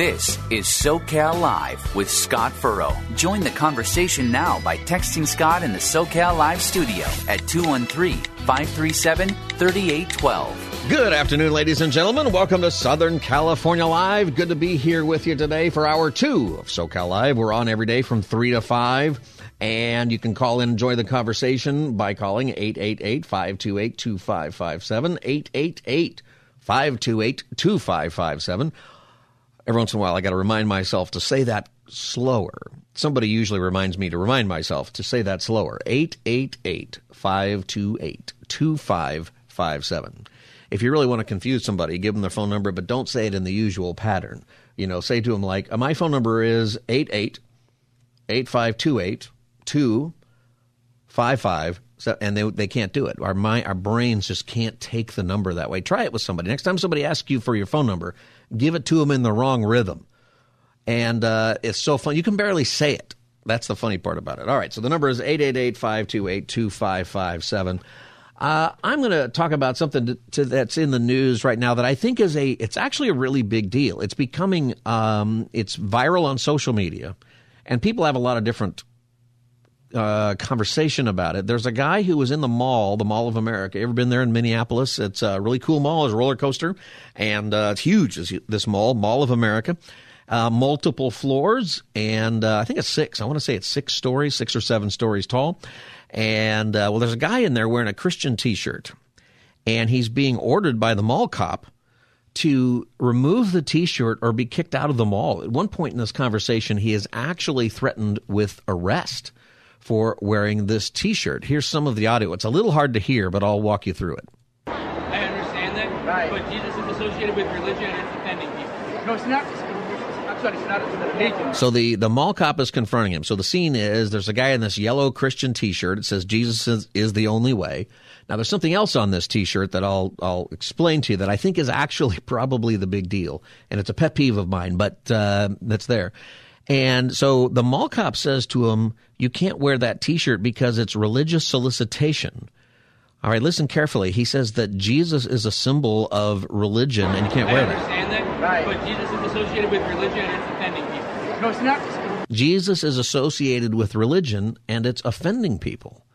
This is SoCal Live with Scott Furrow. Join the conversation now by texting Scott in the SoCal Live studio at 213 537 3812. Good afternoon, ladies and gentlemen. Welcome to Southern California Live. Good to be here with you today for hour two of SoCal Live. We're on every day from 3 to 5. And you can call in and enjoy the conversation by calling 888 528 2557. 888 528 2557 every once in a while I got to remind myself to say that slower. Somebody usually reminds me to remind myself to say that slower. 888 528 2557. If you really want to confuse somebody, give them their phone number, but don't say it in the usual pattern. You know, say to them like, uh, my phone number is 88 8528 255 and they they can't do it. Our mind, our brains just can't take the number that way. Try it with somebody. Next time somebody asks you for your phone number, give it to them in the wrong rhythm. And uh, it's so fun. You can barely say it. That's the funny part about it. All right, so the number is 888-528-2557. Uh, I'm going to talk about something to, to, that's in the news right now that I think is a. It's actually a really big deal. It's becoming. Um, it's viral on social media, and people have a lot of different uh, conversation about it. There's a guy who was in the mall, the Mall of America. Ever been there in Minneapolis? It's a really cool mall. It's a roller coaster, and uh, it's huge. This mall, Mall of America, uh, multiple floors, and uh, I think it's six. I want to say it's six stories, six or seven stories tall. And uh, well, there's a guy in there wearing a Christian T-shirt, and he's being ordered by the mall cop to remove the t-shirt or be kicked out of the mall. At one point in this conversation, he is actually threatened with arrest for wearing this T-shirt. Here's some of the audio. It's a little hard to hear, but I'll walk you through it. I understand that, right. but Jesus is associated with religion and it's offending people. No, it's not. Actually, it's not. So the, the mall cop is confronting him. So the scene is there's a guy in this yellow Christian T-shirt. It says Jesus is, is the only way. Now there's something else on this T-shirt that I'll I'll explain to you that I think is actually probably the big deal, and it's a pet peeve of mine, but uh, that's there. And so the mall cop says to him, You can't wear that t shirt because it's religious solicitation. All right, listen carefully. He says that Jesus is a symbol of religion and you can't wear it. I wear understand that. that, right. but Jesus is associated with religion and it's offending people. No, it's not. Jesus is associated with religion and it's offending people.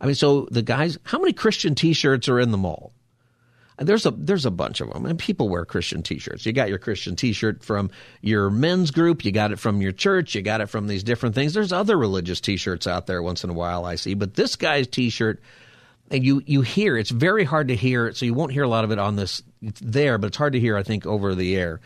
I mean, so the guys, how many Christian t shirts are in the mall? There's a there's a bunch of them, and people wear Christian T-shirts. You got your Christian T-shirt from your men's group, you got it from your church, you got it from these different things. There's other religious T-shirts out there once in a while I see, but this guy's T-shirt, and you you hear it's very hard to hear so you won't hear a lot of it on this. There, but it's hard to hear. I think over the air.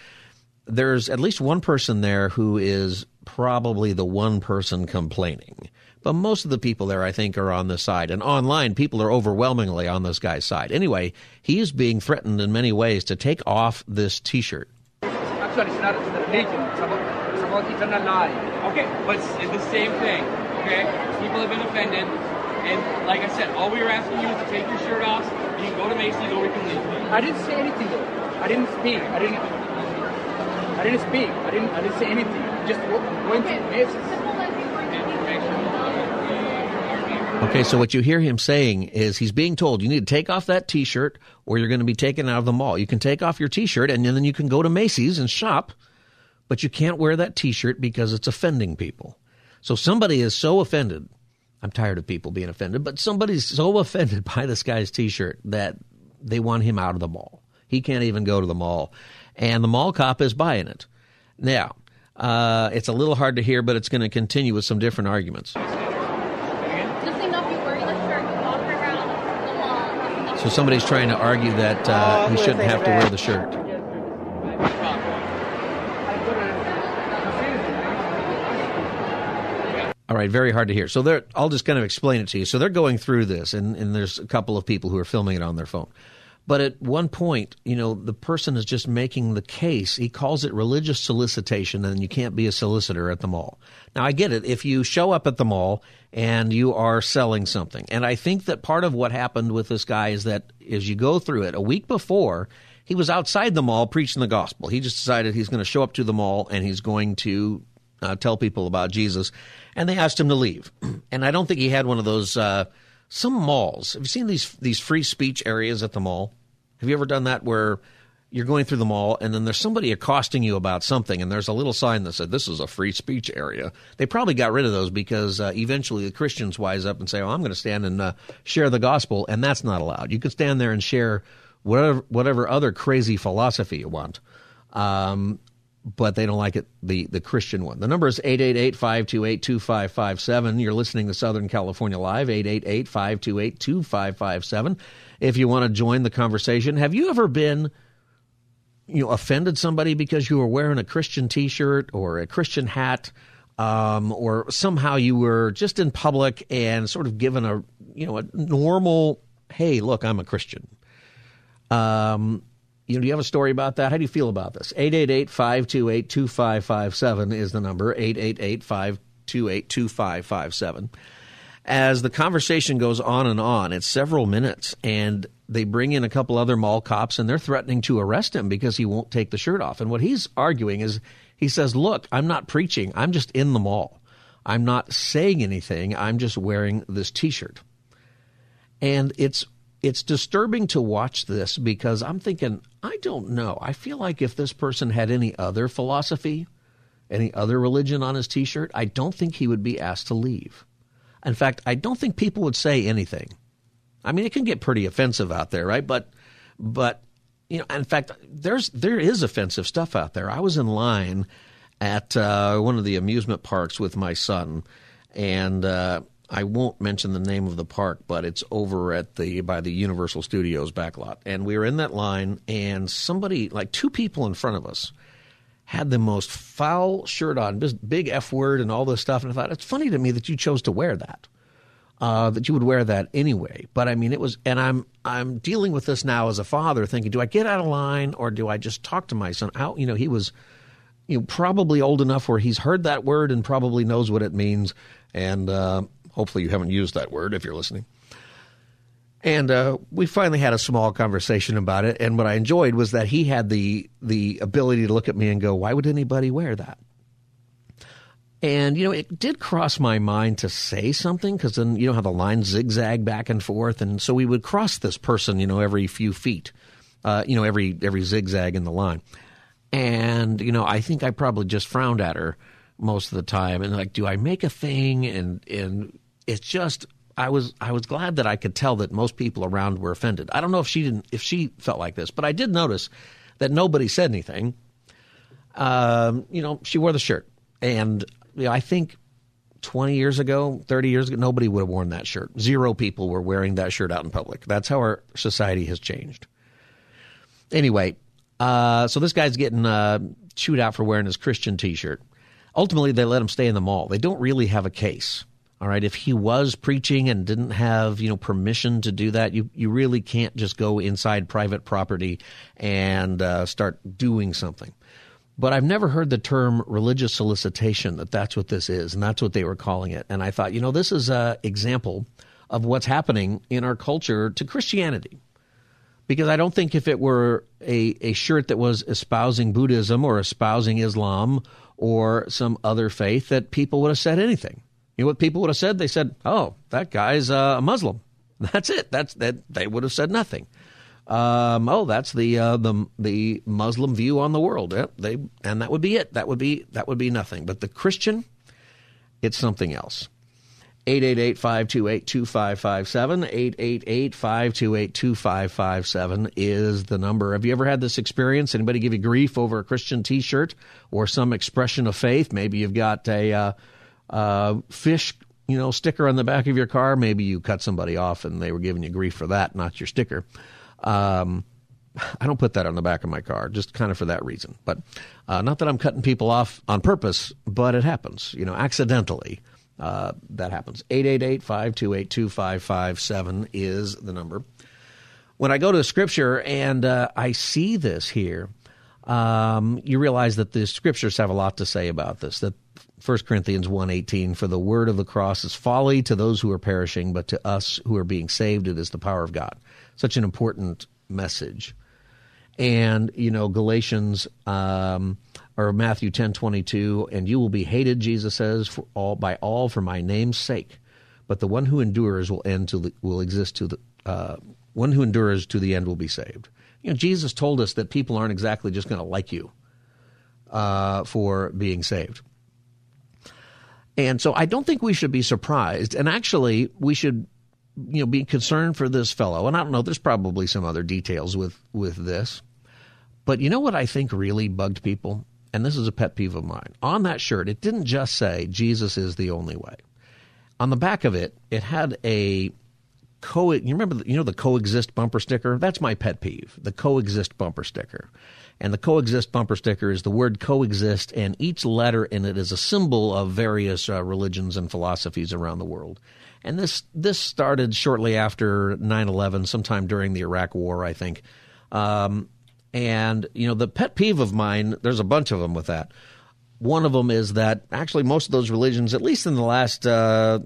There's at least one person there who is probably the one person complaining but most of the people there, I think, are on this side. And online, people are overwhelmingly on this guy's side. Anyway, he is being threatened in many ways to take off this T-shirt. Actually, it's not a religion. It's about, it's about eternal life. Okay, but it's the same thing. Okay, people have been offended, and like I said, all we were asking you is to take your shirt off. You can go to Macy's or we can leave. I didn't say anything though. I didn't speak. I didn't. I didn't speak. I didn't. I didn't say anything. Just went to Macy's. Okay, so what you hear him saying is he's being told you need to take off that T-shirt or you're going to be taken out of the mall. You can take off your T-shirt and then you can go to Macy's and shop, but you can't wear that T-shirt because it's offending people. So somebody is so offended. I'm tired of people being offended, but somebody's so offended by this guy's T-shirt that they want him out of the mall. He can't even go to the mall, and the mall cop is buying it. Now, uh, it's a little hard to hear, but it's going to continue with some different arguments. So somebody's trying to argue that uh, he shouldn't have to wear the shirt. All right, very hard to hear. So they're, I'll just kind of explain it to you. So they're going through this, and, and there's a couple of people who are filming it on their phone. But at one point, you know, the person is just making the case. He calls it religious solicitation, and you can't be a solicitor at the mall. Now, I get it. If you show up at the mall and you are selling something, and I think that part of what happened with this guy is that as you go through it, a week before, he was outside the mall preaching the gospel. He just decided he's going to show up to the mall and he's going to uh, tell people about Jesus. And they asked him to leave. And I don't think he had one of those. Uh, some malls. Have you seen these these free speech areas at the mall? Have you ever done that where you're going through the mall and then there's somebody accosting you about something and there's a little sign that said this is a free speech area? They probably got rid of those because uh, eventually the Christians wise up and say, "Oh, I'm going to stand and uh, share the gospel," and that's not allowed. You can stand there and share whatever whatever other crazy philosophy you want. Um, but they don't like it the the Christian one. The number is 888-528-2557. You're listening to Southern California Live 888-528-2557. If you want to join the conversation, have you ever been you know offended somebody because you were wearing a Christian t-shirt or a Christian hat um, or somehow you were just in public and sort of given a you know a normal hey, look, I'm a Christian. Um, you know, do you have a story about that? How do you feel about this? 888-528-2557 is the number, 888-528-2557. As the conversation goes on and on, it's several minutes, and they bring in a couple other mall cops, and they're threatening to arrest him because he won't take the shirt off. And what he's arguing is he says, look, I'm not preaching. I'm just in the mall. I'm not saying anything. I'm just wearing this T-shirt. And it's it's disturbing to watch this because I'm thinking, I don't know. I feel like if this person had any other philosophy, any other religion on his t shirt, I don't think he would be asked to leave. In fact, I don't think people would say anything. I mean, it can get pretty offensive out there, right? But, but, you know, in fact, there's there is offensive stuff out there. I was in line at uh, one of the amusement parks with my son, and uh, I won't mention the name of the park, but it's over at the by the Universal Studios backlot. And we were in that line, and somebody, like two people in front of us, had the most foul shirt on, big F word and all this stuff. And I thought it's funny to me that you chose to wear that, uh, that you would wear that anyway. But I mean, it was, and I'm I'm dealing with this now as a father, thinking, do I get out of line or do I just talk to my son? Out, you know, he was. You know, probably old enough where he's heard that word and probably knows what it means, and uh, Hopefully, you haven't used that word if you're listening. And uh, we finally had a small conversation about it. And what I enjoyed was that he had the the ability to look at me and go, "Why would anybody wear that?" And you know, it did cross my mind to say something because then you know how the lines zigzag back and forth, and so we would cross this person, you know, every few feet, uh, you know, every every zigzag in the line. And you know, I think I probably just frowned at her most of the time, and like, do I make a thing? And and it's just I was I was glad that I could tell that most people around were offended. I don't know if she didn't if she felt like this, but I did notice that nobody said anything. Um, you know, she wore the shirt, and you know, I think twenty years ago, thirty years ago, nobody would have worn that shirt. Zero people were wearing that shirt out in public. That's how our society has changed. Anyway, uh, so this guy's getting uh, chewed out for wearing his Christian T-shirt. Ultimately, they let him stay in the mall. They don't really have a case. All right, if he was preaching and didn't have, you know, permission to do that, you you really can't just go inside private property and uh, start doing something. But I've never heard the term religious solicitation that that's what this is, and that's what they were calling it. And I thought, you know, this is an example of what's happening in our culture to Christianity. Because I don't think if it were a, a shirt that was espousing Buddhism or espousing Islam or some other faith that people would have said anything. You know what people would have said? They said, "Oh, that guy's uh, a Muslim." That's it. That's that. They would have said nothing. Um, oh, that's the uh, the the Muslim view on the world. They and that would be it. That would be that would be nothing. But the Christian, it's something else. 888-528-2557, 888-528-2557 is the number. Have you ever had this experience? Anybody give you grief over a Christian T-shirt or some expression of faith? Maybe you've got a uh, uh, fish, you know, sticker on the back of your car. Maybe you cut somebody off and they were giving you grief for that, not your sticker. Um, I don't put that on the back of my car, just kind of for that reason. But uh, not that I'm cutting people off on purpose, but it happens, you know, accidentally. Uh, that happens. 888 528 2557 is the number. when I go to Scripture and uh, I see this here, um, you realize that the Scriptures have a lot to say about this. That 1 Corinthians 1.18, for the word of the cross is folly to those who are perishing, but to us who are being saved, it is the power of God. Such an important message. And, you know, Galatians um, or Matthew 10.22, and you will be hated, Jesus says, for all, by all for my name's sake. But the one who endures will end to the, will exist to the uh, one who endures to the end will be saved. You know, Jesus told us that people aren't exactly just going to like you uh, for being saved. And so I don't think we should be surprised. And actually, we should, you know, be concerned for this fellow. And I don't know, there's probably some other details with, with this. But you know what I think really bugged people? And this is a pet peeve of mine. On that shirt, it didn't just say Jesus is the only way. On the back of it, it had a co you remember you know the coexist bumper sticker that's my pet peeve the coexist bumper sticker and the coexist bumper sticker is the word coexist and each letter in it is a symbol of various uh, religions and philosophies around the world. And this this started shortly after 9/11 sometime during the Iraq war I think. Um, and you know the pet peeve of mine there's a bunch of them with that. One of them is that actually most of those religions at least in the last uh,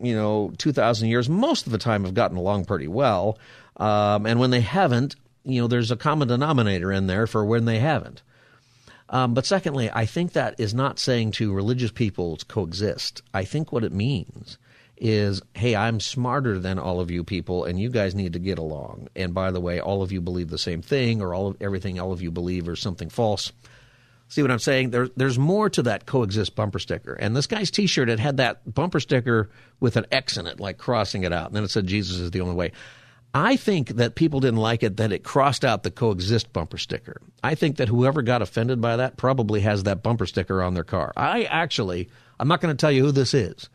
you know, 2,000 years, most of the time have gotten along pretty well. Um, and when they haven't, you know, there's a common denominator in there for when they haven't. Um, but secondly, I think that is not saying to religious people to coexist. I think what it means is, hey, I'm smarter than all of you people, and you guys need to get along. And by the way, all of you believe the same thing, or all of everything all of you believe is something false. See what I'm saying? There, there's more to that coexist bumper sticker. And this guy's T-shirt, it had that bumper sticker with an X in it, like crossing it out, and then it said Jesus is the only way. I think that people didn't like it that it crossed out the coexist bumper sticker. I think that whoever got offended by that probably has that bumper sticker on their car. I actually, I'm not going to tell you who this is,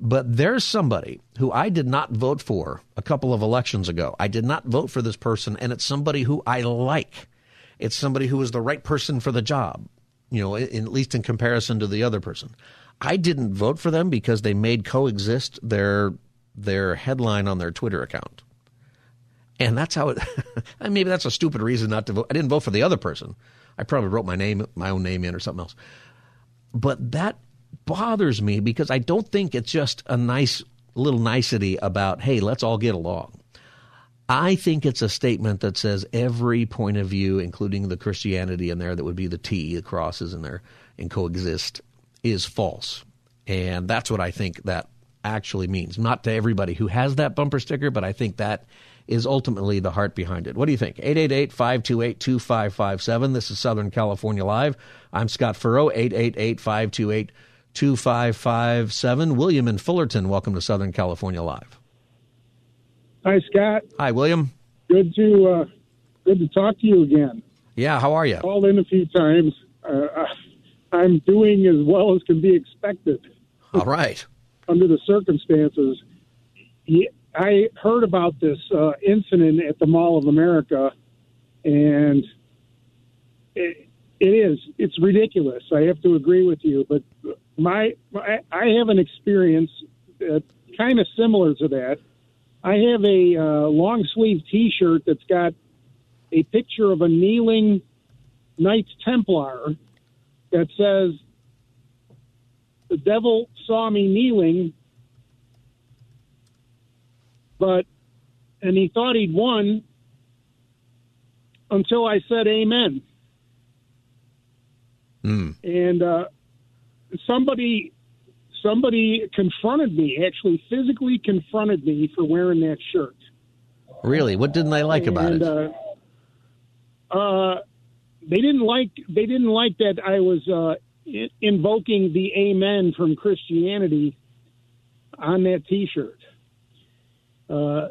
but there's somebody who I did not vote for a couple of elections ago. I did not vote for this person, and it's somebody who I like. It's somebody who is the right person for the job, you know, in, at least in comparison to the other person. I didn't vote for them because they made coexist their their headline on their Twitter account. And that's how it maybe that's a stupid reason not to vote. I didn't vote for the other person. I probably wrote my name my own name in or something else. But that bothers me because I don't think it's just a nice little nicety about, hey, let's all get along. I think it's a statement that says every point of view, including the Christianity in there, that would be the T, the crosses in there, and coexist, is false. And that's what I think that actually means. Not to everybody who has that bumper sticker, but I think that is ultimately the heart behind it. What do you think? 888 528 2557. This is Southern California Live. I'm Scott Furrow, 888 528 2557. William in Fullerton, welcome to Southern California Live. Hi, Scott. Hi, William. Good to uh, good to talk to you again. Yeah, how are you? Called in a few times. Uh, I'm doing as well as can be expected. All right. Under the circumstances, I heard about this uh, incident at the Mall of America, and it, it is it's ridiculous. I have to agree with you, but my, my I have an experience uh, kind of similar to that I have a uh, long sleeve T-shirt that's got a picture of a kneeling Knights Templar that says, "The devil saw me kneeling, but and he thought he'd won until I said Amen." Mm. And uh, somebody somebody confronted me, actually physically confronted me for wearing that shirt. Really? What didn't they like about it? Uh, uh, they didn't like they didn't like that I was uh, invoking the Amen from Christianity on that T-shirt. Uh,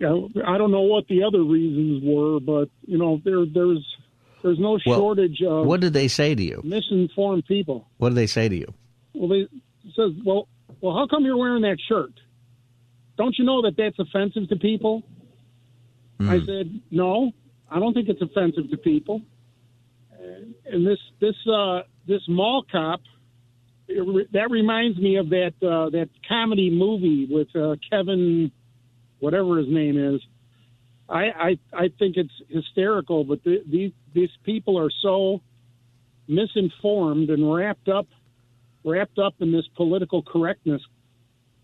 I don't know what the other reasons were, but you know there there's there's no well, shortage of what did they say to you? Misinformed people. What did they say to you? Well, they says, well, well, how come you're wearing that shirt? Don't you know that that's offensive to people? Mm. I said, no, I don't think it's offensive to people. And this this uh, this mall cop that reminds me of that uh, that comedy movie with uh, Kevin whatever his name is. I I, I think it's hysterical, but the, these these people are so misinformed and wrapped up wrapped up in this political correctness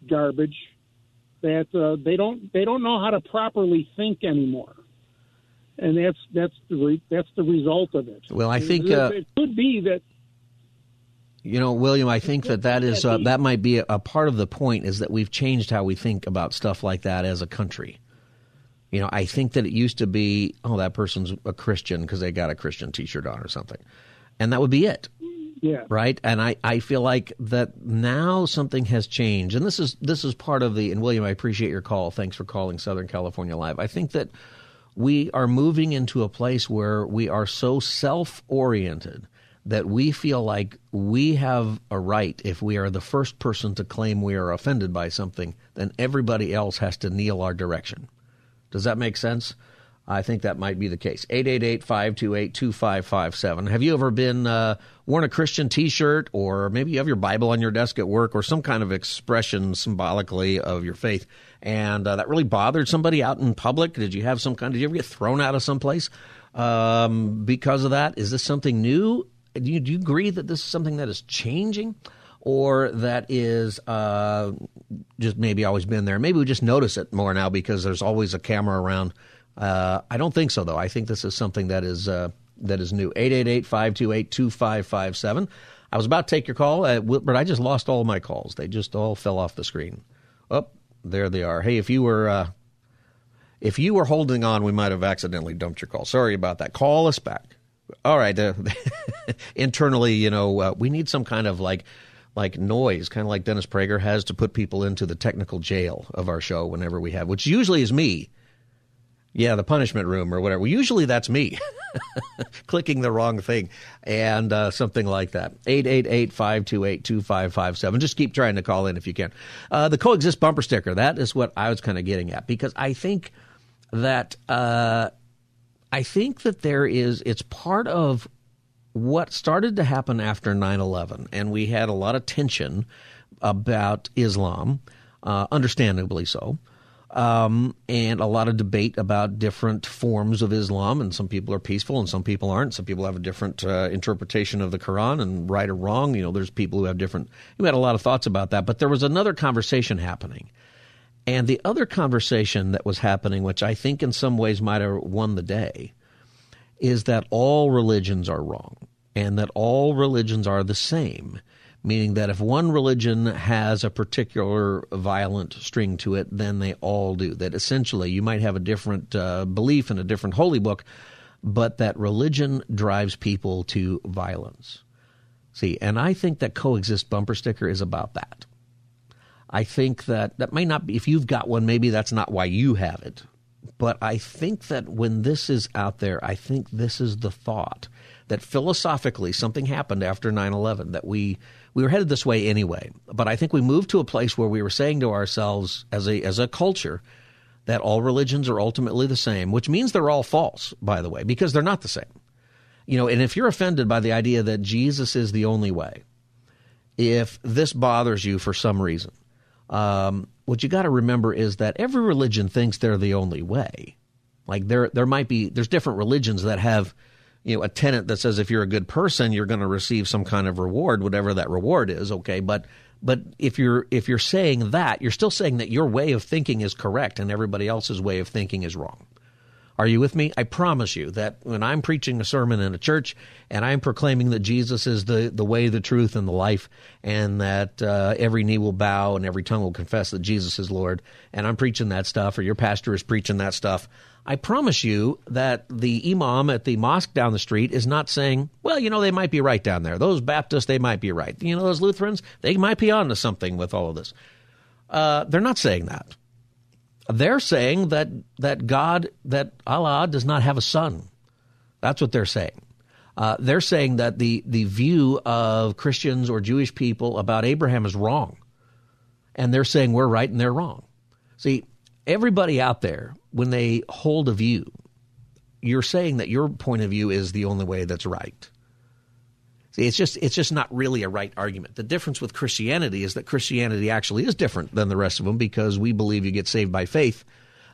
garbage that uh, they don't they don't know how to properly think anymore, and that's that's the re- that's the result of it. Well, I think uh, it could be that you know, William, I think that that is uh, that might be a, a, part of the point is that we've changed how we think about stuff like that as a country. You know, I think that it used to be, oh, that person's a Christian because they got a Christian T-shirt on or something, and that would be it. Yeah. Right. And I, I feel like that now something has changed, and this is this is part of the. And William, I appreciate your call. Thanks for calling Southern California Live. I think that we are moving into a place where we are so self-oriented that we feel like we have a right if we are the first person to claim we are offended by something, then everybody else has to kneel our direction. Does that make sense? I think that might be the case. 888-528-2557. Have you ever been uh, worn a Christian T-shirt, or maybe you have your Bible on your desk at work, or some kind of expression symbolically of your faith, and uh, that really bothered somebody out in public? Did you have some kind? Did you ever get thrown out of some place um, because of that? Is this something new? Do you, do you agree that this is something that is changing? or that is uh, just maybe always been there. Maybe we just notice it more now because there's always a camera around. Uh, I don't think so, though. I think this is something that is uh, that is new. 888-528-2557. I was about to take your call, uh, but I just lost all my calls. They just all fell off the screen. Oh, there they are. Hey, if you were uh, if you were holding on, we might have accidentally dumped your call. Sorry about that. Call us back. All right. Uh, internally, you know, uh, we need some kind of like like noise, kind of like Dennis Prager has to put people into the technical jail of our show whenever we have, which usually is me. Yeah, the punishment room or whatever. Usually that's me clicking the wrong thing and uh, something like that. 888-528-2557. Just keep trying to call in if you can. Uh, the coexist bumper sticker, that is what I was kind of getting at because I think that uh, I think that there is it's part of what started to happen after 9 11, and we had a lot of tension about Islam, uh, understandably so, um, and a lot of debate about different forms of Islam. And some people are peaceful, and some people aren't. Some people have a different uh, interpretation of the Quran, and right or wrong. You know, there's people who have different. We had a lot of thoughts about that, but there was another conversation happening. And the other conversation that was happening, which I think in some ways might have won the day, is that all religions are wrong and that all religions are the same, meaning that if one religion has a particular violent string to it, then they all do. That essentially you might have a different uh, belief in a different holy book, but that religion drives people to violence. See, and I think that coexist bumper sticker is about that. I think that that may not be, if you've got one, maybe that's not why you have it. But I think that when this is out there, I think this is the thought that philosophically something happened after 9/11 that we we were headed this way anyway. But I think we moved to a place where we were saying to ourselves as a as a culture that all religions are ultimately the same, which means they're all false, by the way, because they're not the same. You know, and if you're offended by the idea that Jesus is the only way, if this bothers you for some reason, um, what you got to remember is that every religion thinks they're the only way. Like there, there might be there's different religions that have, you know, a tenet that says if you're a good person, you're going to receive some kind of reward, whatever that reward is. Okay, but but if you're if you're saying that, you're still saying that your way of thinking is correct and everybody else's way of thinking is wrong. Are you with me? I promise you that when I'm preaching a sermon in a church and I'm proclaiming that Jesus is the, the way, the truth, and the life, and that uh, every knee will bow and every tongue will confess that Jesus is Lord, and I'm preaching that stuff, or your pastor is preaching that stuff, I promise you that the imam at the mosque down the street is not saying, well, you know, they might be right down there. Those Baptists, they might be right. You know, those Lutherans, they might be on to something with all of this. Uh, they're not saying that. They're saying that that God, that Allah does not have a son. That's what they're saying. Uh, they're saying that the the view of Christians or Jewish people about Abraham is wrong, and they're saying we're right and they're wrong. See, everybody out there, when they hold a view, you're saying that your point of view is the only way that's right. See, it's just it's just not really a right argument. The difference with Christianity is that Christianity actually is different than the rest of them because we believe you get saved by faith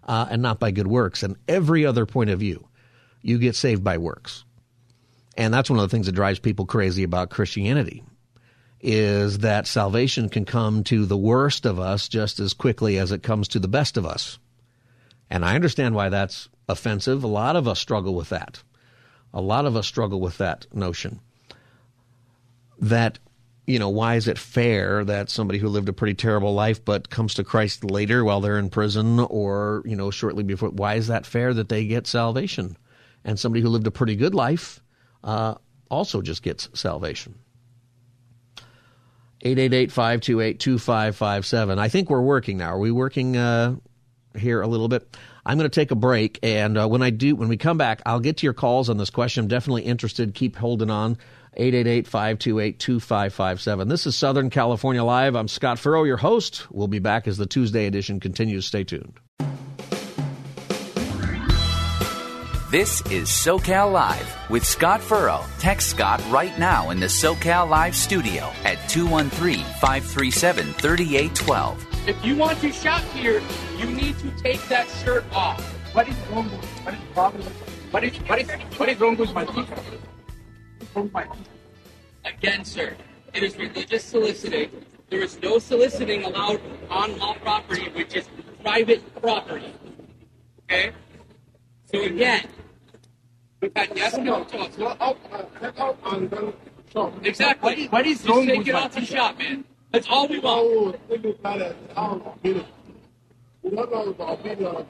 uh, and not by good works. And every other point of view, you get saved by works. And that's one of the things that drives people crazy about Christianity is that salvation can come to the worst of us just as quickly as it comes to the best of us. And I understand why that's offensive. A lot of us struggle with that. A lot of us struggle with that notion. That, you know, why is it fair that somebody who lived a pretty terrible life but comes to Christ later while they're in prison or, you know, shortly before, why is that fair that they get salvation? And somebody who lived a pretty good life uh, also just gets salvation. 888-528-2557. I think we're working now. Are we working uh, here a little bit? I'm going to take a break, and uh, when I do, when we come back, I'll get to your calls on this question. I'm definitely interested. Keep holding on. 888-528-2557. This is Southern California Live. I'm Scott Furrow, your host. We'll be back as the Tuesday edition continues. Stay tuned. This is SoCal Live with Scott Furrow. Text Scott right now in the SoCal Live studio at 213 537 3812. If you want to shop here, you need to take that shirt off. What is wrong with what is problem? What is what is what is wrong with my teeth? What's wrong with my teeth? Again, sir, it is religious soliciting. There is no soliciting allowed on law property, which is private property. Okay? So again, we've had yes no talks. Uh, take out and then shop. Exactly. What is Just take it off the shop, man. That's all we want. Think about it. Really? You don't know about video of.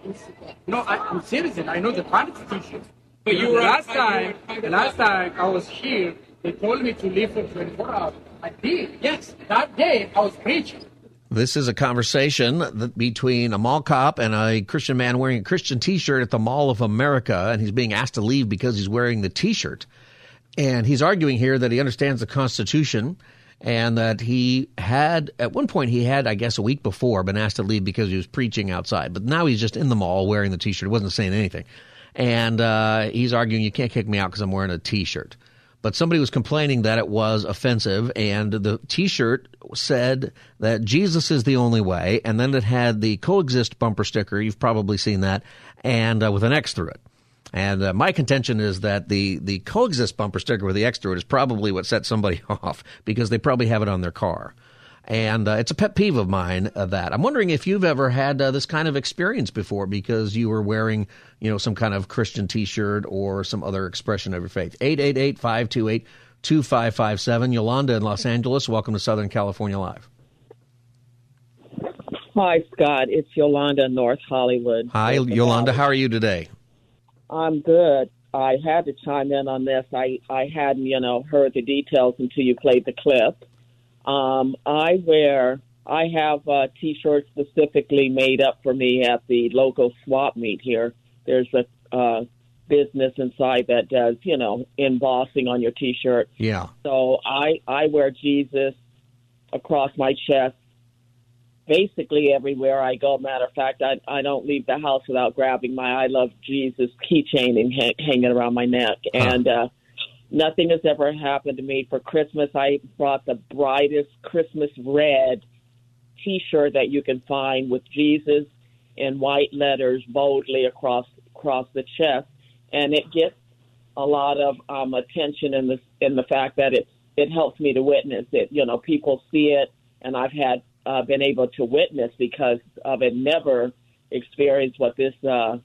No, I, I'm citizen. I know the Constitution. But you were last time, you were on private the last time I was here, they told me to leave for 24 hours. I did. Yes. That day I was preaching. This is a conversation that between a mall cop and a Christian man wearing a Christian T-shirt at the Mall of America, and he's being asked to leave because he's wearing the T-shirt. And he's arguing here that he understands the Constitution and that he had, at one point, he had, I guess, a week before, been asked to leave because he was preaching outside. But now he's just in the mall wearing the T-shirt. He wasn't saying anything. And uh, he's arguing, you can't kick me out because I'm wearing a T-shirt. But somebody was complaining that it was offensive, and the T-shirt said that Jesus is the only way, and then it had the coexist bumper sticker. You've probably seen that, and uh, with an X through it. And uh, my contention is that the the coexist bumper sticker with the X through it is probably what set somebody off because they probably have it on their car. And uh, it's a pet peeve of mine uh, that I'm wondering if you've ever had uh, this kind of experience before because you were wearing, you know, some kind of Christian T-shirt or some other expression of your faith. 888-528-2557. Yolanda in Los Angeles, welcome to Southern California Live. Hi, Scott. It's Yolanda, in North Hollywood. Hi, Yolanda. How are you today? I'm good. I had to chime in on this. I, I hadn't, you know, heard the details until you played the clip. Um, I wear, I have uh, T-shirts specifically made up for me at the local swap meet here. There's a uh, business inside that does, you know, embossing on your T-shirt. Yeah. So I I wear Jesus across my chest basically everywhere I go. Matter of fact, I I don't leave the house without grabbing my I love Jesus keychain and ha- hanging around my neck. And uh, nothing has ever happened to me for Christmas. I brought the brightest Christmas red T-shirt that you can find with Jesus in white letters boldly across across the chest, and it gets a lot of um, attention in the in the fact that it it helps me to witness it. You know, people see it, and I've had uh, been able to witness because of it. Never experienced what this uh,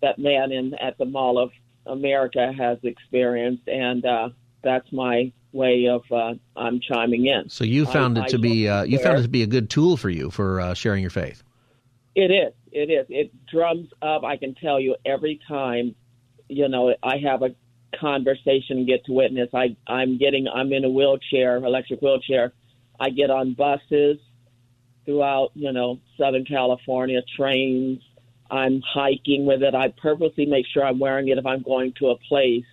that man in at the Mall of America has experienced, and uh, that's my way of uh, I'm chiming in. So you found I- it to I be uh, you found it to be a good tool for you for uh, sharing your faith. It is. It is. It drums up. I can tell you every time, you know, I have a conversation and get to witness. I I'm getting. I'm in a wheelchair, electric wheelchair. I get on buses throughout, you know, Southern California, trains. I'm hiking with it. I purposely make sure I'm wearing it if I'm going to a place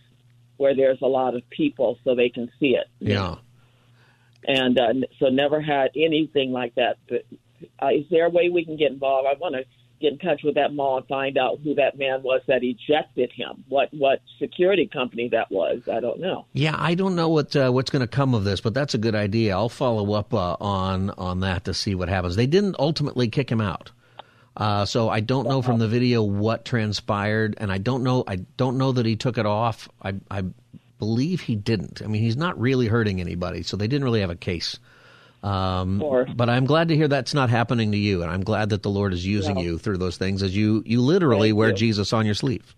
where there's a lot of people so they can see it Yeah. and uh, so never had anything like that. But uh, is there a way we can get involved? I want to get in touch with that mall and find out who that man was that ejected him. What what security company that was? I don't know. Yeah, I don't know what uh, what's going to come of this, but that's a good idea. I'll follow up uh, on on that to see what happens. They didn't ultimately kick him out. Uh, so I don't know from the video what transpired, and I don't know. I don't know that he took it off. I, I believe he didn't. I mean, he's not really hurting anybody, so they didn't really have a case. Um, but I'm glad to hear that's not happening to you, and I'm glad that the Lord is using Yeah. you through those things as you you literally Thank wear you. Jesus on your sleeve.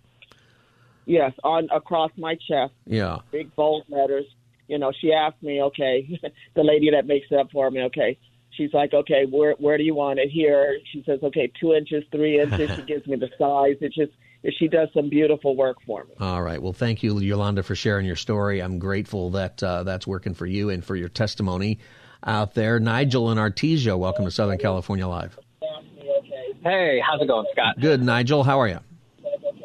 Yes, on across my chest, Yeah. big bold letters. You know, she asked me, okay, the lady that makes it up for me, okay. She's like, okay, where where do you want it here? She says, okay, two inches, three inches. she gives me the size. It's just she does some beautiful work for me. All right. Well, thank you, Yolanda, for sharing your story. I'm grateful that uh, that's working for you and for your testimony out there. Nigel and Artesia, welcome to Southern California Live. Hey, how's it going, Scott? Good, Nigel. How are you?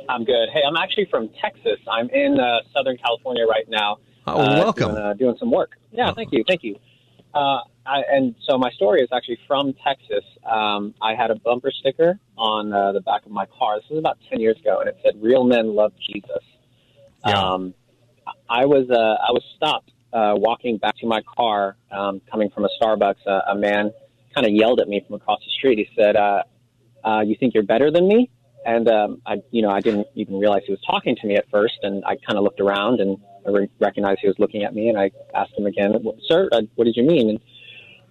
I'm good. Hey, I'm actually from Texas. I'm in uh, Southern California right now. Oh, uh, welcome. Doing, uh, doing some work. Yeah, thank you, thank you. I, and so my story is actually from Texas. Um, I had a bumper sticker on uh, the back of my car. This was about ten years ago, and it said "Real men love Jesus." Um, I was uh, I was stopped uh, walking back to my car, um, coming from a Starbucks. Uh, a man kind of yelled at me from across the street. He said, uh, uh, "You think you're better than me?" And um, I, you know, I didn't even realize he was talking to me at first. And I kind of looked around and I re- recognized he was looking at me. And I asked him again, "Sir, uh, what did you mean?" And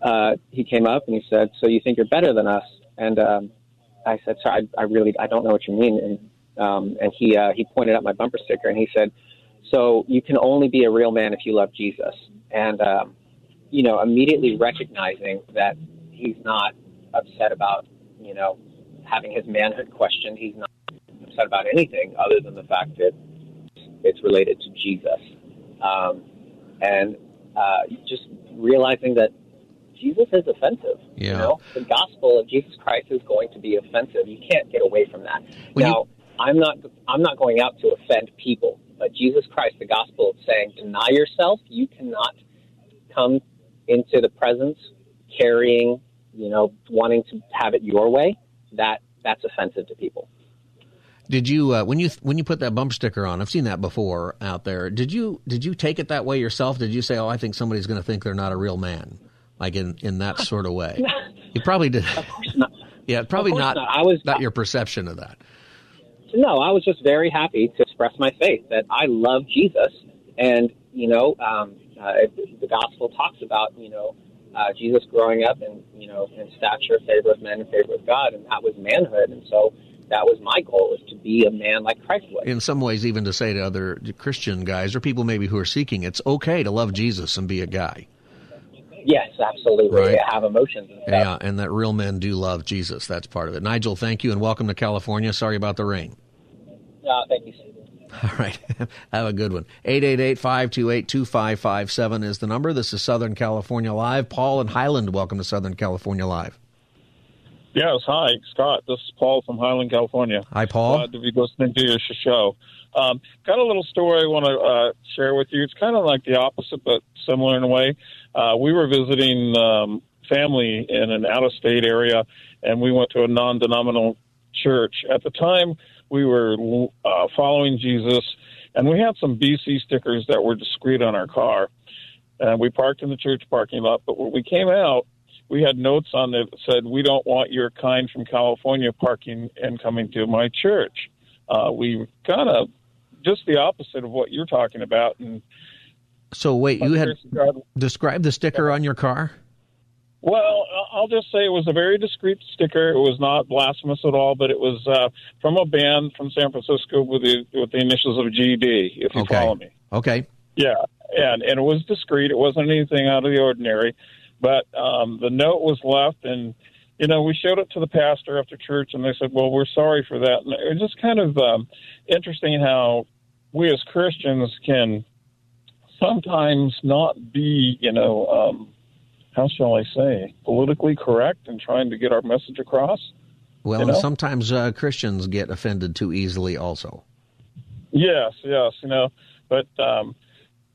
uh, he came up and he said, "So you think you're better than us?" And um, I said, "Sir, I, I really I don't know what you mean." And um, and he uh, he pointed at my bumper sticker and he said, "So you can only be a real man if you love Jesus." And um, you know, immediately recognizing that he's not upset about you know having his manhood questioned. He's not upset about anything other than the fact that it's related to Jesus. Um, and uh, just realizing that Jesus is offensive. You Yeah. know, the gospel of Jesus Christ is going to be offensive. You can't get away from that. When you- now, I'm not. I'm not going out to offend people, but Jesus Christ, the gospel, is saying, deny yourself. You cannot come into the presence carrying, you know, wanting to have it your way. That that's offensive to people. Did you uh, when you when you put that bumper sticker on? I've seen that before out there. Did you did you take it that way yourself? Did you say, "Oh, I think somebody's going to think they're not a real man," like in in that sort of way? You probably did. Of course not. Yeah, probably not. not. I was- not your perception of that. No, I was just very happy to express my faith that I love Jesus, and you know, um, uh, the gospel talks about you know uh, Jesus growing up and you know in stature, favor of men, and favor of God, and that was manhood, and so that was my goal is to be a man like Christ was. In some ways, even to say to other Christian guys or people maybe who are seeking, it's okay to love Jesus and be a guy. Yes, absolutely. Right. Have emotions and stuff. Yeah, and that real men do love Jesus. That's part of it. Nigel, thank you and welcome to California. Sorry about the rain. Uh, thank you. All right. Have a good one. 888-528-2557 is the number. This is Southern California Live. Paul and Highland, welcome to Southern California Live. Yes, hi, Scott. This is Paul from Highland, California. Hi, Paul. Glad to be listening to your show. Um, got a little story I want to uh, share with you. It's kind of like the opposite, but similar in a way. Uh, we were visiting um, family in an out-of-state area, and we went to a non-denominational church. At the time, we were uh, following Jesus, and we had some BC stickers that were discreet on our car. And we parked in the church parking lot, but when we came out, we had notes on it that said, "We don't want your kind from California parking and coming to my church." Uh, we kind of just the opposite of what you're talking about, and So wait, you had described the sticker on your car? Well, I'll just say it was a very discreet sticker. It was not blasphemous at all, but it was uh, from a band from San Francisco with the with the initials of GD. If you Okay. follow me. Okay. Yeah, and and it was discreet. It wasn't anything out of the ordinary, but um, the note was left, and you know we showed it to the pastor after church, and they said, "Well, we're sorry for that." And it was just kind of um, interesting how we as Christians can sometimes not be, you know, um, how shall I say, politically correct in trying to get our message across. Well, You and sometimes uh, Christians get offended too easily also. Yes, yes, you know, but um,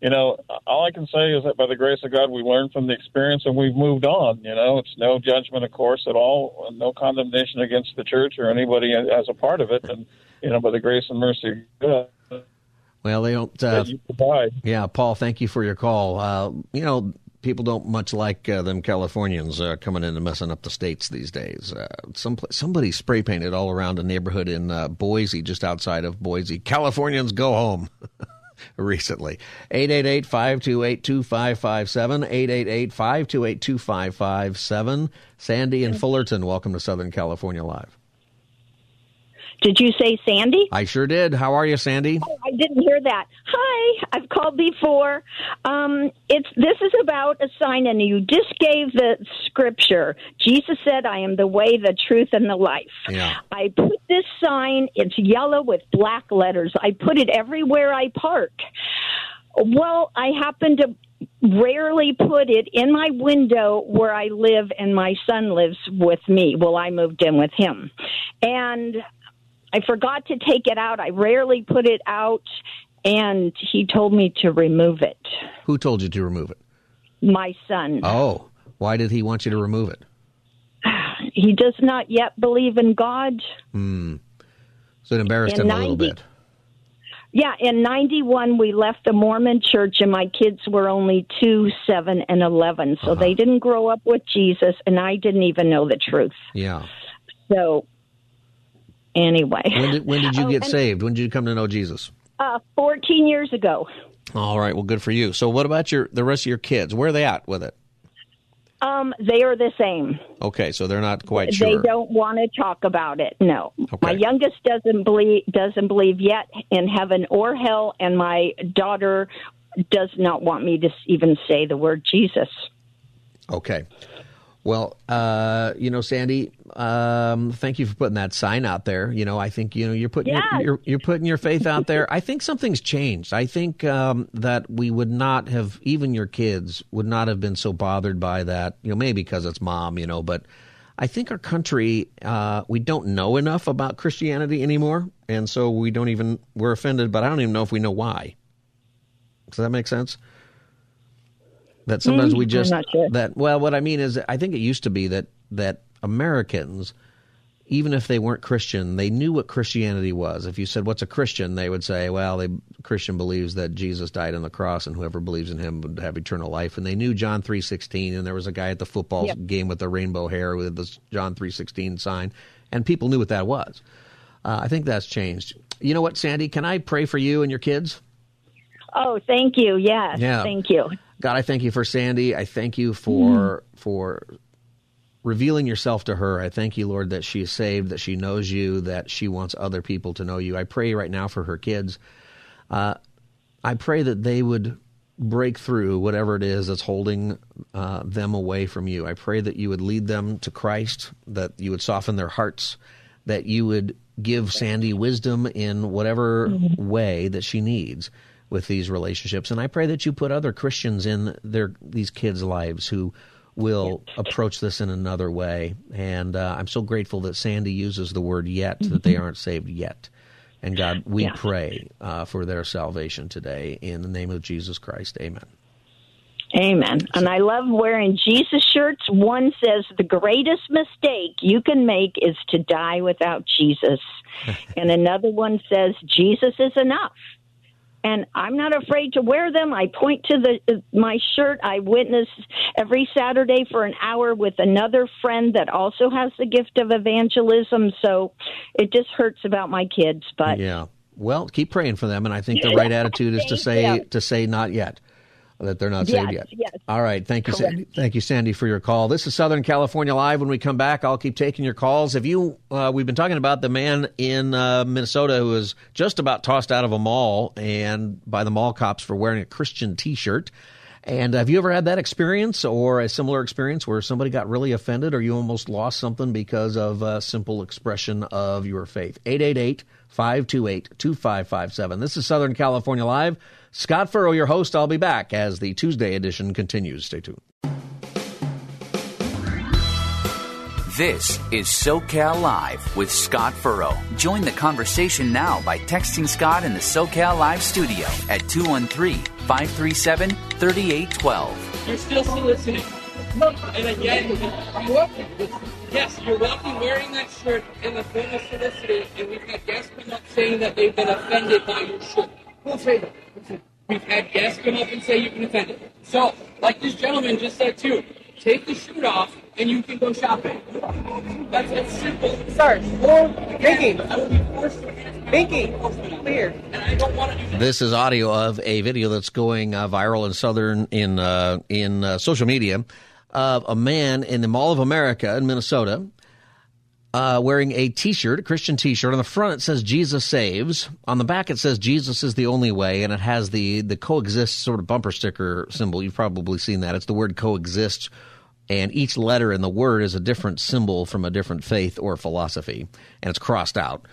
you know, all I can say is that by the grace of God, we learned from the experience and we've moved on. You know, it's no judgment, of course, at all, no condemnation against the church or anybody as a part of it, and you know, by the grace and mercy of God, Well, they don't. Uh, that yeah, Paul, thank you for your call. Uh, you know, people don't much like uh, them Californians uh, coming in and messing up the states these days. Uh, some somebody spray painted all around a neighborhood in uh, Boise, just outside of Boise. Californians go home. Recently, 888 528 2557. 888 528 2557. Sandy and Fullerton, welcome to Southern California Live. Did you say Sandy? I sure did. How are you, Sandy? Oh, I didn't hear that. Hi, I've called before. Um, it's this is about a sign, and you just gave the scripture. Jesus said, "I am the way, the truth, and the life." Yeah. I put this sign. It's yellow with black letters. I put it everywhere I park. Well, I happen to rarely put it in my window where I live and my son lives with me. Well, I moved in with him. And I forgot to take it out. I rarely put it out, and he told me to remove it. Who told you to remove it? My son. Oh, why did he want you to remove it? He does not yet believe in God. Hmm. So it embarrassed In him a little bit. Yeah, in 91, we left the Mormon church, and my kids were only two, seven, and 11. So they didn't grow up with Jesus, and I didn't even know the truth. Yeah. So, anyway. When did, when did you Oh, get saved? When did you come to know Jesus? Uh, 14 years ago. All right. Well, good for you. So, what about your the rest of your kids? Where are they at with it? Um, they are the same. Okay, so they're not quite sure. They don't want to talk about it. No, my youngest doesn't believe doesn't believe yet in heaven or hell, and my daughter does not want me to even say the word Jesus. Okay. Well, uh, you know, Sandy, um, thank you for putting that sign out there. You know, I think you know you're putting your, you're, you're putting your faith out there. I think something's changed. I think um, that we would not have even your kids would not have been so bothered by that. You know, maybe because it's mom. You know, but I think our country uh, we don't know enough about Christianity anymore, and so we don't even we're offended. But I don't even know if we know why. Does that make sense? That sometimes Mm, we just sure. that well what i mean is i think it used to be that that americans even if they weren't christian they knew what christianity was. If you said what's a christian? they would say well they christian believes that jesus died on the cross and whoever believes in him would have eternal life. And they knew john 3.16 and there was a guy at the football Yep. game with the rainbow hair with this john 3.16 sign and people knew what that was. Uh, i think that's changed. You know what sandy can i pray for you and your kids Oh, thank you. Yes, Yeah. thank you. God, I thank you for Sandy. I thank you for for revealing yourself to her. I thank you, Lord, that she is saved, that she knows you, that she wants other people to know you. I pray right now for her kids. Uh, I pray that they would break through whatever it is that's holding uh, them away from you. I pray that you would lead them to Christ, that you would soften their hearts, that you would give Sandy wisdom in whatever way that she needs with these relationships. And I pray that you put other Christians in their these kids' lives who will approach this in another way. And uh, I'm so grateful that Sandy uses the word yet, that they aren't saved yet. And God, we Yeah. pray uh, for their salvation today in the name of Jesus Christ. Amen. Amen. And I love wearing Jesus shirts. One says the greatest mistake you can make is to die without Jesus. and another one says Jesus is enough. And I'm not afraid to wear them. I point to the my shirt. I witness every Saturday for an hour with another friend that also has the gift of evangelism. So it just hurts about my kids, but yeah. Well, keep praying for them, and I think the right attitude is to say to say not yet, that they're not Yes, saved yet. yes. All right, thank you, Correct. Sandy. Thank you, Sandy, for your call. This is Southern California Live. When we come back, I'll keep taking your calls. If you, uh, we've been talking about the man in uh, Minnesota who was just about tossed out of a mall and by the mall cops for wearing a Christian T-shirt. And have you ever had that experience or a similar experience where somebody got really offended or you almost lost something because of a simple expression of your faith? 888 528 2557. This is Southern California Live. Scott Furrow, your host. I'll be back as the Tuesday edition continues. Stay tuned. This is SoCal Live with Scott Furrow. Join the conversation now by texting Scott in the SoCal Live studio at 213 537 3812. You're still soliciting. And again, you're welcome. yes, you're welcome wearing that shirt in the form of soliciting, and we've had guests come up saying that they've been offended by your shirt. Who say that? We've had guests come up and say you can offend it. So, like this gentleman just said too, take the shirt off and you can go shopping. That's as simple. Sir, Pinky, Pinky, clear. And I don't want to This is audio of a video that's going uh, viral in southern in uh, in uh, social media of a man in the Mall of America in Minnesota uh, wearing a T-shirt, a Christian T-shirt. On the front it says "Jesus saves." On the back it says "Jesus is the only way," and it has the the coexist sort of bumper sticker symbol. You've probably seen that. It's the word coexist, and each letter in the word is a different symbol from a different faith or philosophy, and it's crossed out.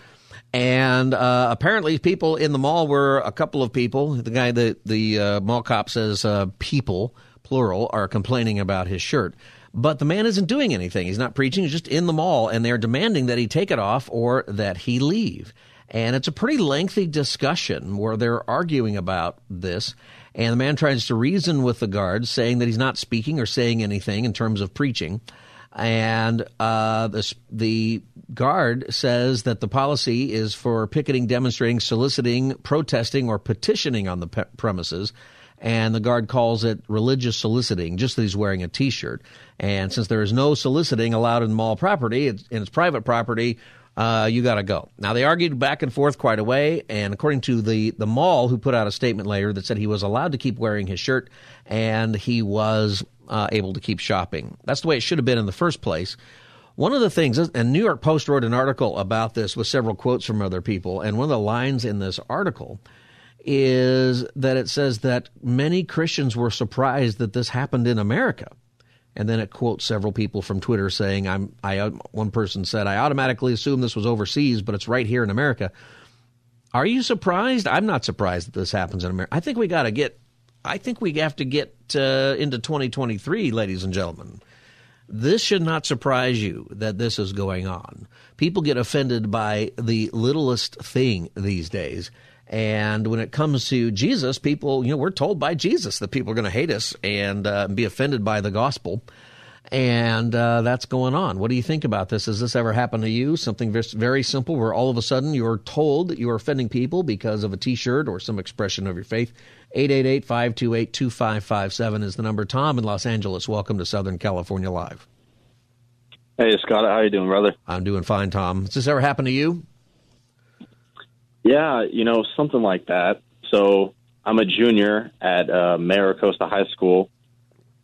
And uh, apparently, people in the mall were a couple of people. The guy, the the uh, mall cop says, uh, people plural are complaining about his shirt. But the man isn't doing anything. He's not preaching. He's just in the mall, and they're demanding that he take it off or that he leave. And it's a pretty lengthy discussion where they're arguing about this. And the man tries to reason with the guards, saying that he's not speaking or saying anything in terms of preaching. And uh, the, the guard says that the policy is for picketing, demonstrating, soliciting, protesting, or petitioning on the pe- premises. And the guard calls it religious soliciting, just that he's wearing a t shirt. And since there is no soliciting allowed in mall property, it's, and it's private property, uh, you got to go. Now, they argued back and forth quite a way, and according to the, the mall, who put out a statement later that said he was allowed to keep wearing his shirt and he was uh, able to keep shopping. That's the way it should have been in the first place. One of the things, and New York Post wrote an article about this with several quotes from other people, and one of the lines in this article is that it says that many Christians were surprised that this happened in America. And then it quotes several people from Twitter saying, "I'm." I one person said, "I automatically assumed this was overseas, but it's right here in America." Are you surprised? I'm not surprised that this happens in America. I think we got to get. I think we have to get uh, into 2023, ladies and gentlemen. This should not surprise you that this is going on. People get offended by the littlest thing these days. And when it comes to Jesus, people, you know, we're told by Jesus that people are going to hate us and uh, be offended by the gospel. And uh, that's going on. What do you think about this? Has this ever happened to you? Something very simple where all of a sudden you're told that you're offending people because of a t shirt or some expression of your faith? 888 528 2557 is the number. Tom in Los Angeles, welcome to Southern California Live. Hey, Scott, how you doing, brother? I'm doing fine, Tom. Has this ever happened to you? Yeah, you know, something like that. So I'm a junior at uh, Mira Costa High School,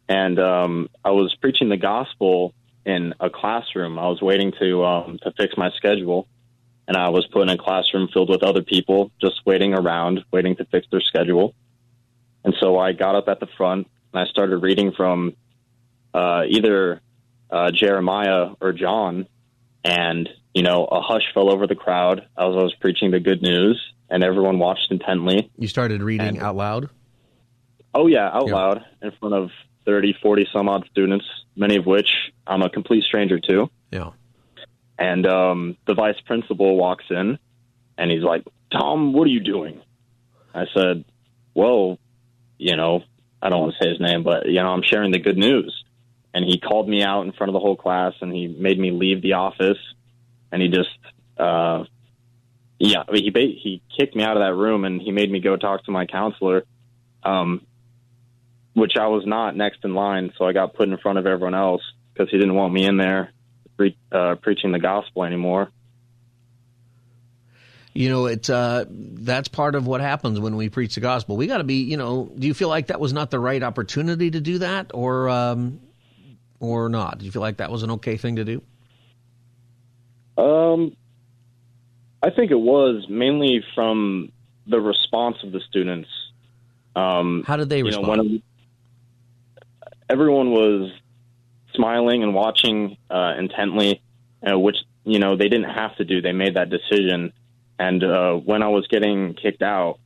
and um, I was preaching the gospel in a classroom. I was waiting to um, to fix my schedule, and I was put in a classroom filled with other people, just waiting around, waiting to fix their schedule. And so I got up at the front and I started reading from uh, either uh, Jeremiah or John, and you know, a hush fell over the crowd as I was preaching the good news, and everyone watched intently. You started reading And- out loud? Oh, yeah, out loud in front of 30, 40 some odd students, many of which I'm a complete stranger to. Yeah. And um, the vice principal walks in, and he's like, Tom, what are you doing? I said, Well, you know, I don't want to say his name, but, you know, I'm sharing the good news. And he called me out in front of the whole class, and he made me leave the office and he just uh yeah I mean, he ba- he kicked me out of that room and he made me go talk to my counselor um which I was not next in line so I got put in front of everyone else because he didn't want me in there pre- uh, preaching the gospel anymore You know, it's uh, that's part of what happens when we preach the gospel. We got to be, you know. Do you feel like that was not the right opportunity to do that, or um, or not? Do you feel like that was an okay thing to do? Um, I think it was mainly from the response of the students. Um, How did they you know, respond? when everyone was smiling and watching uh, intently, uh, which you know they didn't have to do. They made that decision. And uh, when I was getting kicked out,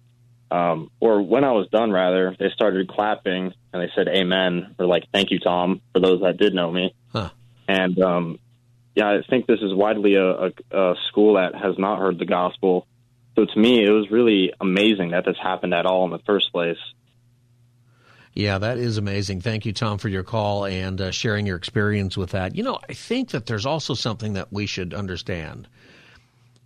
um, or when I was done, rather, they started clapping and they said "Amen" or like "Thank you, Tom" for those that did know me. Huh. And um, yeah, I think this is widely a, a, a school that has not heard the gospel. So to me, it was really amazing that this happened at all in the first place. Yeah, that is amazing. Thank you, Tom, for your call and uh, sharing your experience with that. You know, I think that there's also something that we should understand.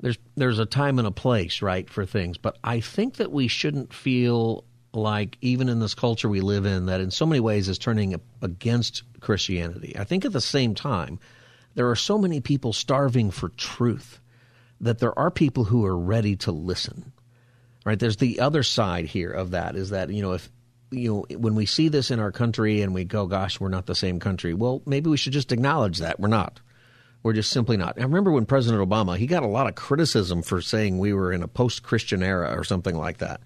There's there's a time and a place, right, for things, but I think that we shouldn't feel like even in this culture we live in that in so many ways is turning against Christianity. I think at the same time there are so many people starving for truth that there are people who are ready to listen. Right? There's the other side here of that is that, you know, if you know, when we see this in our country and we go, gosh, we're not the same country. Well, maybe we should just acknowledge that we're not. We're just simply not. I remember when President Obama, he got a lot of criticism for saying we were in a post-Christian era or something like that.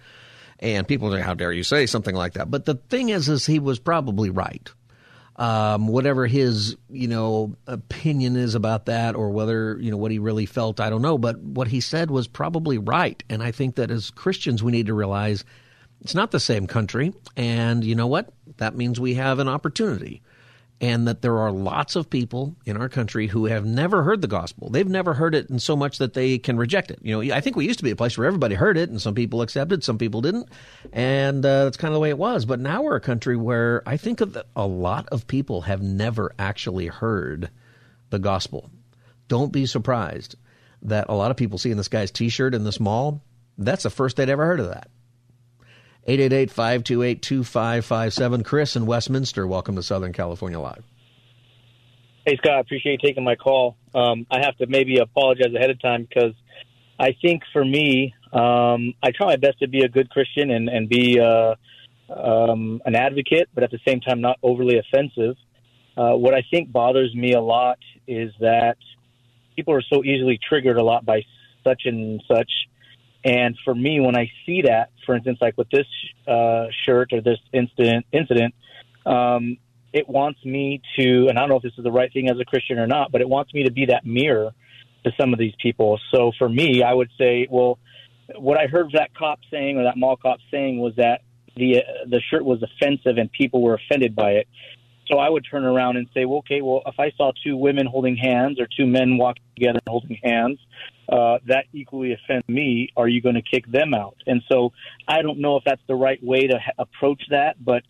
And people say, how dare you say something like that? But the thing is, is he was probably right. Um, whatever his, you know, opinion is about that or whether, you know, what he really felt, I don't know. But what he said was probably right. And I think that as Christians, we need to realize it's not the same country. And you know what? That means we have an opportunity and that there are lots of people in our country who have never heard the gospel. They've never heard it in so much that they can reject it. You know, I think we used to be a place where everybody heard it, and some people accepted, some people didn't, and uh, that's kind of the way it was. But now we're a country where I think a lot of people have never actually heard the gospel. Don't be surprised that a lot of people seeing this guy's T-shirt in this mall. That's the first they'd ever heard of that. 888-528-2557. Chris in Westminster, welcome to Southern California Live. Hey, Scott, appreciate you taking my call. Um, I have to maybe apologize ahead of time because I think for me, um, I try my best to be a good Christian and, and be uh, um, an advocate, but at the same time, not overly offensive. Uh, what I think bothers me a lot is that people are so easily triggered a lot by such and such and for me, when I see that, for instance, like with this uh, shirt or this incident, incident, um, it wants me to, and I don't know if this is the right thing as a Christian or not, but it wants me to be that mirror to some of these people. So for me, I would say, well, what I heard that cop saying or that mall cop saying was that the uh, the shirt was offensive and people were offended by it. So I would turn around and say, well, okay, well, if I saw two women holding hands or two men walking together and holding hands, uh, that equally offends me. Are you going to kick them out? And so I don't know if that's the right way to ha- approach that, but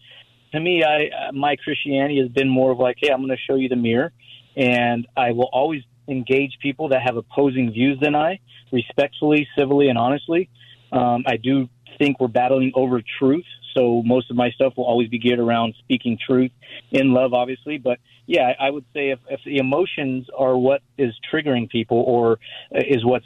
to me, I uh, my Christianity has been more of like, hey, I'm going to show you the mirror, and I will always engage people that have opposing views than I, respectfully, civilly, and honestly. Um, I do think we're battling over truth, so most of my stuff will always be geared around speaking truth in love, obviously. But yeah, I would say if, if the emotions are what is triggering people or is what's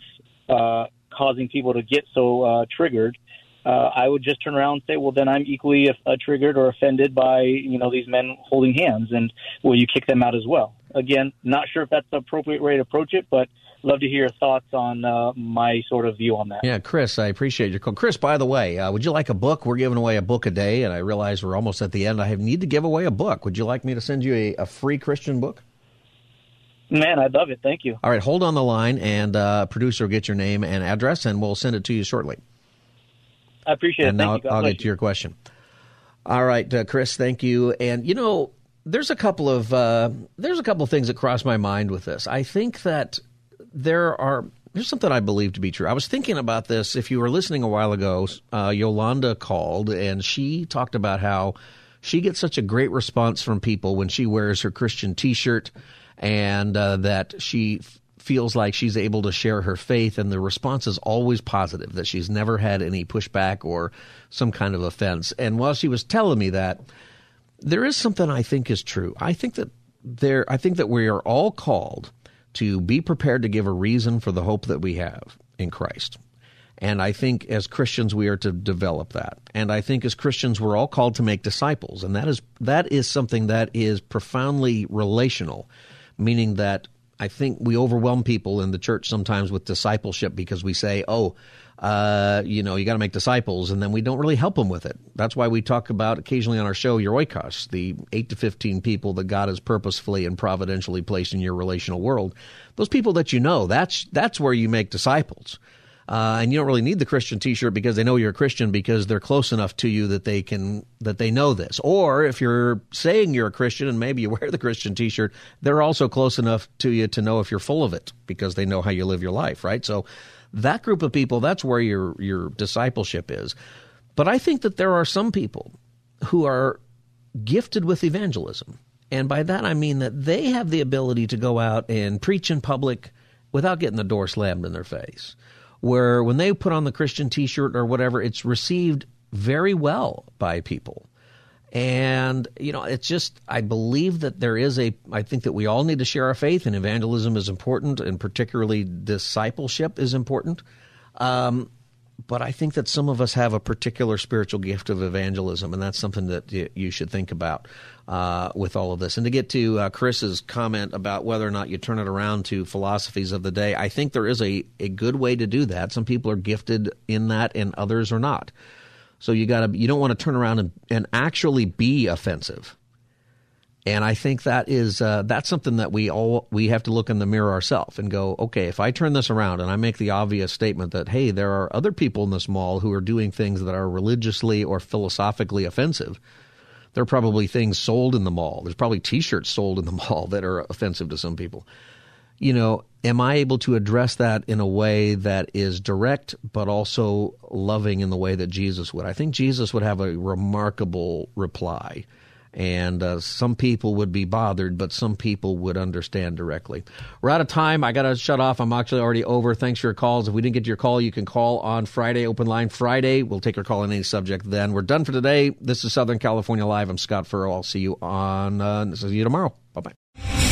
uh, causing people to get so uh, triggered, uh, I would just turn around and say, well, then I'm equally uh, triggered or offended by you know these men holding hands, and will you kick them out as well? Again, not sure if that's the appropriate way to approach it, but love to hear your thoughts on uh, my sort of view on that. Yeah, Chris, I appreciate your call. Chris, by the way, uh, would you like a book? We're giving away a book a day, and I realize we're almost at the end. I need to give away a book. Would you like me to send you a, a free Christian book? Man, I'd love it. Thank you. All right, hold on the line, and uh, producer will get your name and address, and we'll send it to you shortly. I appreciate and it. And now I'll get to your question. All right, uh, Chris, thank you. And you know, there's a couple of uh, there's a couple of things that cross my mind with this. I think that there are there's something I believe to be true. I was thinking about this. If you were listening a while ago, uh, Yolanda called and she talked about how she gets such a great response from people when she wears her Christian T-shirt, and uh, that she f- feels like she's able to share her faith, and the response is always positive. That she's never had any pushback or some kind of offense. And while she was telling me that, there is something I think is true. I think that there. I think that we are all called to be prepared to give a reason for the hope that we have in Christ. And I think as Christians we are to develop that. And I think as Christians we're all called to make disciples. And that is that is something that is profoundly relational, meaning that I think we overwhelm people in the church sometimes with discipleship because we say, "Oh, uh, you know, you got to make disciples, and then we don't really help them with it. That's why we talk about occasionally on our show your oikos, the eight to fifteen people that God has purposefully and providentially placed in your relational world. Those people that you know, that's that's where you make disciples. Uh, and you don't really need the Christian T-shirt because they know you're a Christian because they're close enough to you that they can that they know this. Or if you're saying you're a Christian and maybe you wear the Christian T-shirt, they're also close enough to you to know if you're full of it because they know how you live your life, right? So that group of people, that's where your your discipleship is. But I think that there are some people who are gifted with evangelism. And by that I mean that they have the ability to go out and preach in public without getting the door slammed in their face. Where when they put on the Christian t shirt or whatever, it's received very well by people. And, you know, it's just, I believe that there is a, I think that we all need to share our faith, and evangelism is important, and particularly discipleship is important. Um, but I think that some of us have a particular spiritual gift of evangelism, and that's something that you should think about uh, with all of this. And to get to uh, Chris's comment about whether or not you turn it around to philosophies of the day, I think there is a, a good way to do that. Some people are gifted in that, and others are not. So you got to you don't want to turn around and, and actually be offensive. And I think that is uh, that's something that we all we have to look in the mirror ourselves and go, okay, if I turn this around and I make the obvious statement that hey, there are other people in this mall who are doing things that are religiously or philosophically offensive. There are probably things sold in the mall. There's probably T-shirts sold in the mall that are offensive to some people. You know, am I able to address that in a way that is direct but also loving in the way that Jesus would? I think Jesus would have a remarkable reply. And uh, some people would be bothered, but some people would understand directly. We're out of time. I got to shut off. I'm actually already over. Thanks for your calls. If we didn't get your call, you can call on Friday, open line Friday. We'll take your call on any subject then. We're done for today. This is Southern California Live. I'm Scott Furrow. I'll see you on, uh, see you tomorrow. Bye bye.